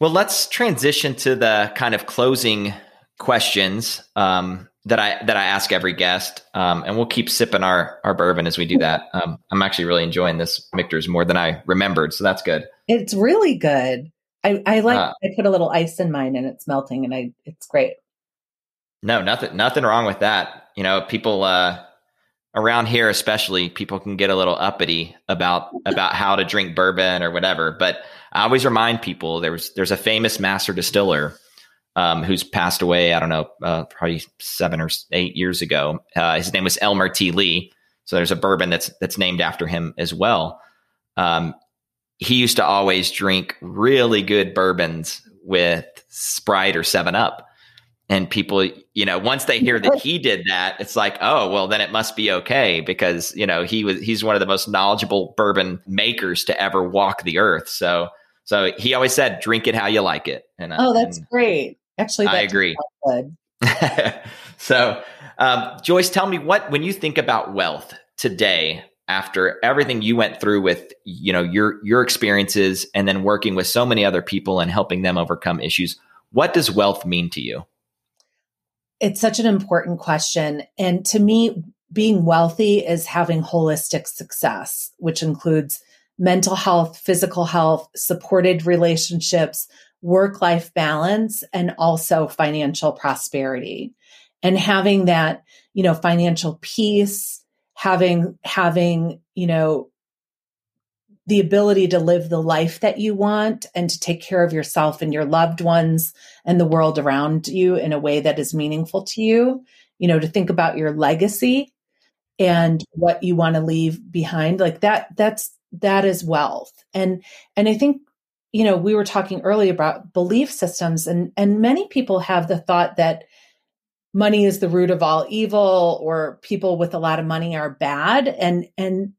Well, let's transition to the kind of closing questions. Um, that I that I ask every guest, um, and we'll keep sipping our our bourbon as we do that. Um, I'm actually really enjoying this Michter's more than I remembered, so that's good. It's really good. I, I like. Uh, I put a little ice in mine, and it's melting, and I it's great. No, nothing nothing wrong with that. You know, people uh, around here, especially, people can get a little uppity about about how to drink bourbon or whatever. But I always remind people there was there's a famous master distiller um, who's passed away, I don't know, uh, probably seven or eight years ago. Uh, his name was Elmer T. Lee. So there's a bourbon that's that's named after him as well. Um, he used to always drink really good bourbons with Sprite or Seven Up, and people, you know, once they hear that he did that, it's like, oh, well, then it must be okay because you know he was he's one of the most knowledgeable bourbon makers to ever walk the earth. So so he always said, drink it how you like it. And oh, that's and, great. Actually, I agree. <laughs> so, um, Joyce, tell me what when you think about wealth today, after everything you went through with you know your your experiences, and then working with so many other people and helping them overcome issues, what does wealth mean to you? It's such an important question, and to me, being wealthy is having holistic success, which includes mental health, physical health, supported relationships, work life balance and also financial prosperity. And having that you know financial peace having having you know the ability to live the life that you want and to take care of yourself and your loved ones and the world around you in a way that is meaningful to you you know to think about your legacy and what you want to leave behind like that that's that is wealth. And and i think you know, we were talking earlier about belief systems and and many people have the thought that money is the root of all evil or people with a lot of money are bad and and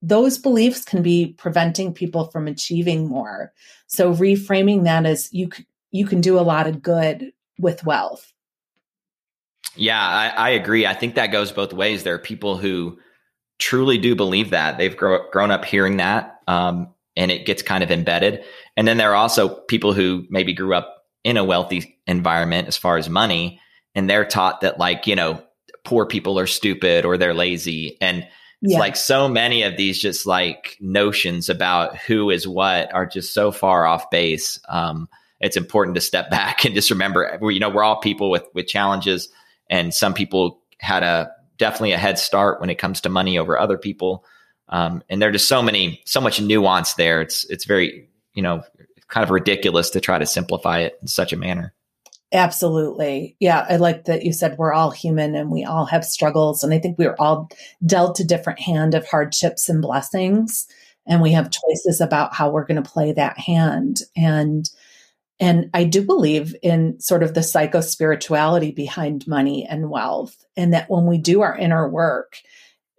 those beliefs can be preventing people from achieving more. So reframing that as you you can do a lot of good with wealth. Yeah, I, I agree. I think that goes both ways. There are people who truly do believe that they've grow, grown up hearing that, um, and it gets kind of embedded. And then there are also people who maybe grew up in a wealthy environment as far as money, and they're taught that like, you know, poor people are stupid or they're lazy. And it's yeah. like so many of these just like notions about who is what are just so far off base. Um, it's important to step <laughs> back and just remember, you know, we're all people with with challenges, and some people had a definitely a head start when it comes to money over other people. Um, and there's just so many, so much nuance there. It's it's very, you know, kind of ridiculous to try to simplify it in such a manner. Absolutely. Yeah. I like that you said we're all human and we all have struggles. And I think we are all dealt a different hand of hardships and blessings. And we have choices about how we're going to play that hand. And and I do believe in sort of the psycho spirituality behind money and wealth. And that when we do our inner work,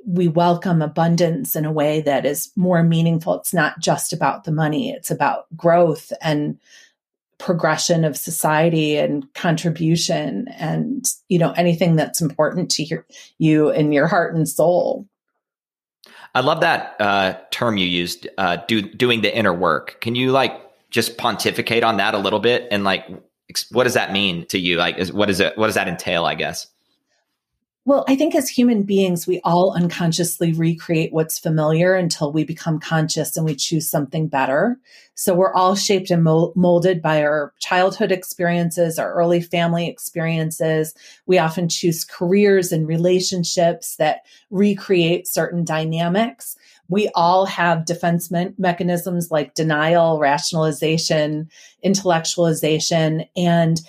we welcome abundance in a way that is more meaningful. It's not just about the money, it's about growth and progression of society and contribution and you know anything that's important to your, you and your heart and soul. I love that uh, term you used uh, do, doing the inner work. Can you like just pontificate on that a little bit and like what does that mean to you? Like is, what is it what does that entail i guess well, I think as human beings, we all unconsciously recreate what's familiar until we become conscious and we choose something better. So we're all shaped and molded by our childhood experiences, our early family experiences. We often choose careers and relationships that recreate certain dynamics. We all have defense me- mechanisms like denial, rationalization, intellectualization, and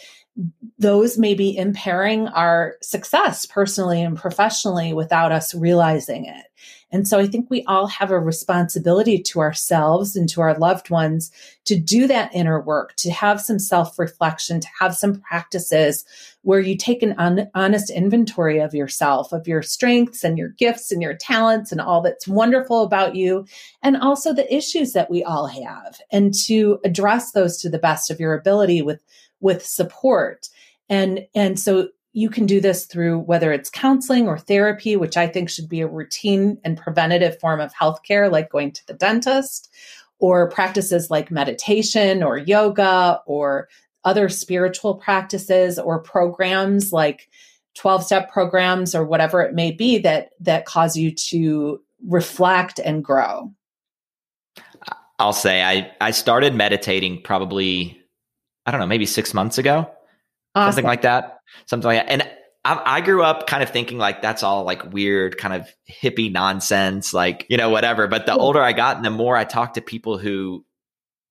those may be impairing our success personally and professionally without us realizing it. And so I think we all have a responsibility to ourselves and to our loved ones to do that inner work, to have some self reflection, to have some practices where you take an un- honest inventory of yourself, of your strengths and your gifts and your talents and all that's wonderful about you, and also the issues that we all have, and to address those to the best of your ability with with support. And, and so you can do this through whether it's counseling or therapy, which I think should be a routine and preventative form of healthcare, like going to the dentist, or practices like meditation or yoga or other spiritual practices or programs like 12 step programs or whatever it may be that that cause you to reflect and grow. I'll say I I started meditating probably I don't know, maybe six months ago, awesome. something like that, something like that. And I, I, grew up kind of thinking like that's all like weird, kind of hippie nonsense, like you know whatever. But the hmm. older I got, and the more I talked to people who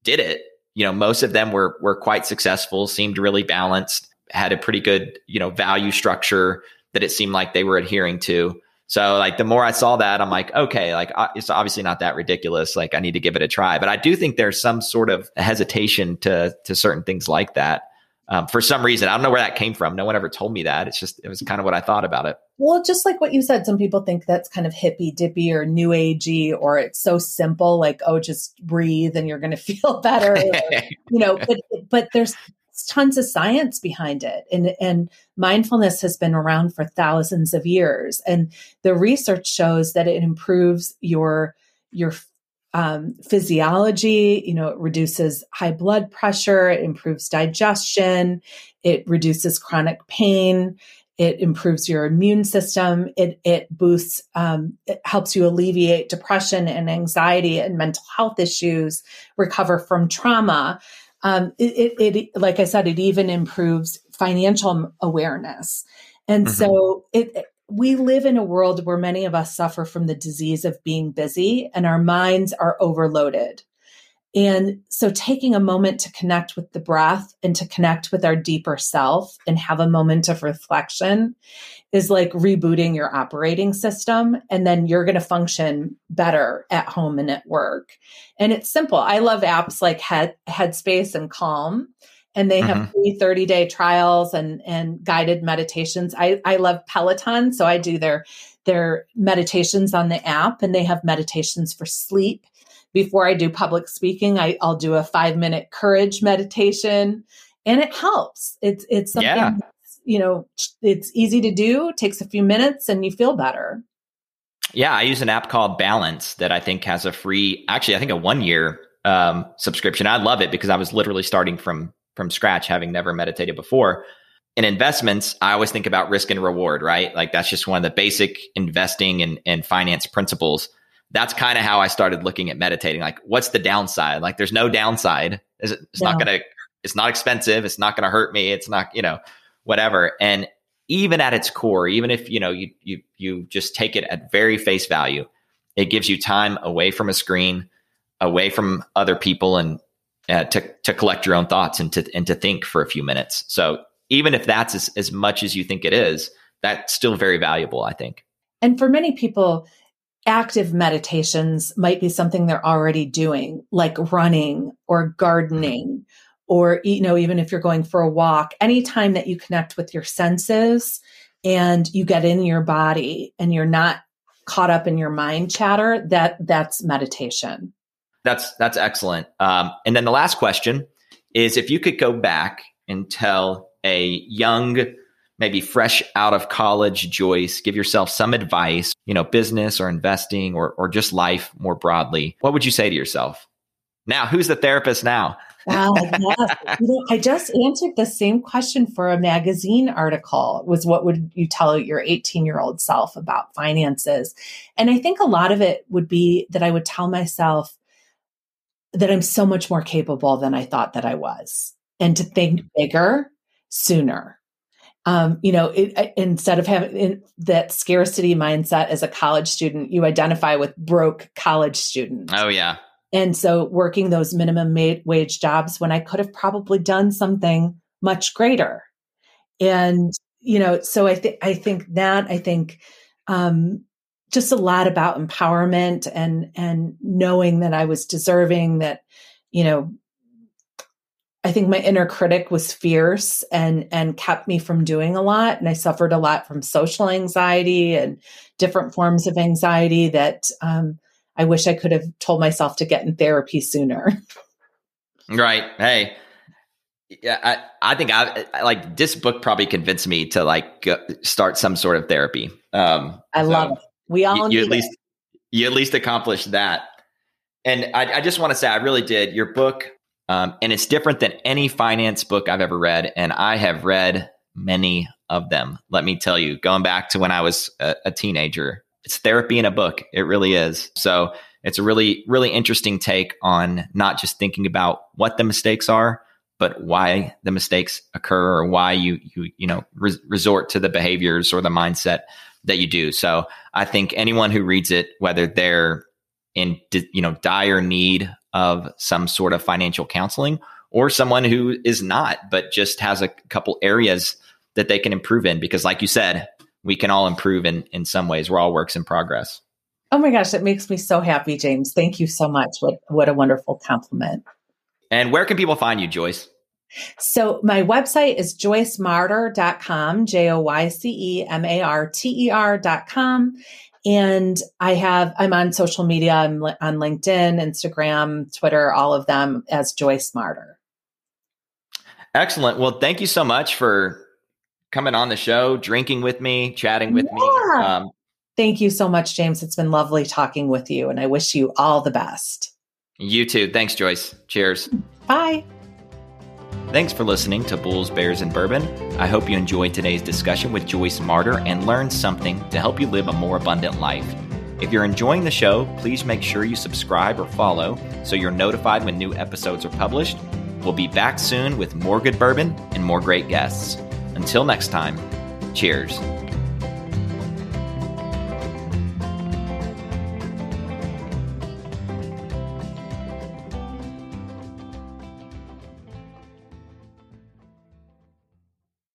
did it, you know, most of them were were quite successful, seemed really balanced, had a pretty good you know value structure that it seemed like they were adhering to. So like the more I saw that, I'm like, okay, like uh, it's obviously not that ridiculous. Like I need to give it a try. But I do think there's some sort of hesitation to to certain things like that. Um, for some reason, I don't know where that came from. No one ever told me that. It's just it was kind of what I thought about it. Well, just like what you said, some people think that's kind of hippy dippy or new agey, or it's so simple, like oh, just breathe and you're going <laughs> to feel better. or, <laughs> you know, but but there's tons of science behind it and and mindfulness has been around for thousands of years. And the research shows that it improves your your um, physiology you know it reduces high blood pressure it improves digestion it reduces chronic pain it improves your immune system it it boosts um, it helps you alleviate depression and anxiety and mental health issues recover from trauma um, it, it, it, like I said, it even improves financial awareness. And mm-hmm. so it, we live in a world where many of us suffer from the disease of being busy and our minds are overloaded. And so taking a moment to connect with the breath and to connect with our deeper self and have a moment of reflection is like rebooting your operating system. And then you're going to function better at home and at work. And it's simple. I love apps like Head, Headspace and Calm. And they have mm-hmm. free 30 day trials and, and guided meditations. I, I love Peloton. So I do their, their meditations on the app and they have meditations for sleep before I do public speaking, I, will do a five minute courage meditation and it helps. It's, it's something, yeah. you know, it's easy to do, takes a few minutes and you feel better. Yeah. I use an app called Balance that I think has a free, actually, I think a one year um, subscription. I love it because I was literally starting from, from scratch, having never meditated before. In investments, I always think about risk and reward, right? Like that's just one of the basic investing and, and finance principles that's kind of how I started looking at meditating. Like, what's the downside? Like, there's no downside. It's, it's no. not going to it's not expensive. It's not going to hurt me. It's not, you know, whatever. And even at its core, even if, you know, you, you, you just take it at very face value, it gives you time away from a screen, away from other people and uh, to, to collect your own thoughts and to, and to think for a few minutes. So even if that's as, as much as you think it is, that's still very valuable, I think. And for many people, active meditations might be something they're already doing, like running or gardening, or, you know, even if you're going for a walk, anytime that you connect with your senses and you get in your body and you're not caught up in your mind chatter, that that's meditation. That's that's excellent. Um, and then the last question is if you could go back and tell a young maybe fresh out of college Joyce, give yourself some advice, you know, business or investing or or just life more broadly, what would you say to yourself? Now, who's the therapist now? Wow, yes. <laughs> you know, I just answered the same question for a magazine article was what would you tell your 18 year old self about finances? And I think a lot of it would be that I would tell myself that I'm so much more capable than I thought that I was and to think bigger sooner um, you know, it, instead of having that scarcity mindset as a college student, you identify with broke college students. Oh, yeah. And so working those minimum wage jobs when I could have probably done something much greater. And, you know, so I think, I think that, I think, um, just a lot about empowerment and, and knowing that I was deserving that, you know, I think my inner critic was fierce and and kept me from doing a lot and I suffered a lot from social anxiety and different forms of anxiety that um, I wish I could have told myself to get in therapy sooner. <laughs> Right. Hey, yeah, I, I think I, I, like this book probably convinced me to like go, start some sort of therapy. Um, I so love it. We all you, you at least it. you at least accomplished that. And I, I just want to say, I really did. Your book um, and it's different than any finance book I've ever read. And I have read many of them. Let me tell you, going back to when I was a, a teenager, it's therapy in a book. It really is. So it's a really, really interesting take on not just thinking about what the mistakes are, but why the mistakes occur or why you, you, you know, re- resort to the behaviors or the mindset that you do. So I think anyone who reads it, whether they're in, you know, dire need of some sort of financial counseling or someone who is not, but just has a couple areas that they can improve in. Because, like you said, we can all improve in, in some ways. We're all works in progress. Oh my gosh, it makes me so happy, James. Thank you so much. What, what a wonderful compliment. And where can people find you, Joyce? So my website is joycemarter.com, J O Y C E M A R T E R.com. And I have, I'm on social media, I'm li- on LinkedIn, Instagram, Twitter, all of them as Joyce Marter. Excellent. Well, thank you so much for coming on the show, drinking with me, chatting with yeah. me. Um, thank you so much, James. It's been lovely talking with you, and I wish you all the best. You too. Thanks, Joyce. Cheers. Bye. Thanks for listening to Bulls, Bears, and Bourbon. I hope you enjoyed today's discussion with Joyce Marter and learned something to help you live a more abundant life. If you're enjoying the show, please make sure you subscribe or follow so you're notified when new episodes are published. We'll be back soon with more good bourbon and more great guests. Until next time, cheers.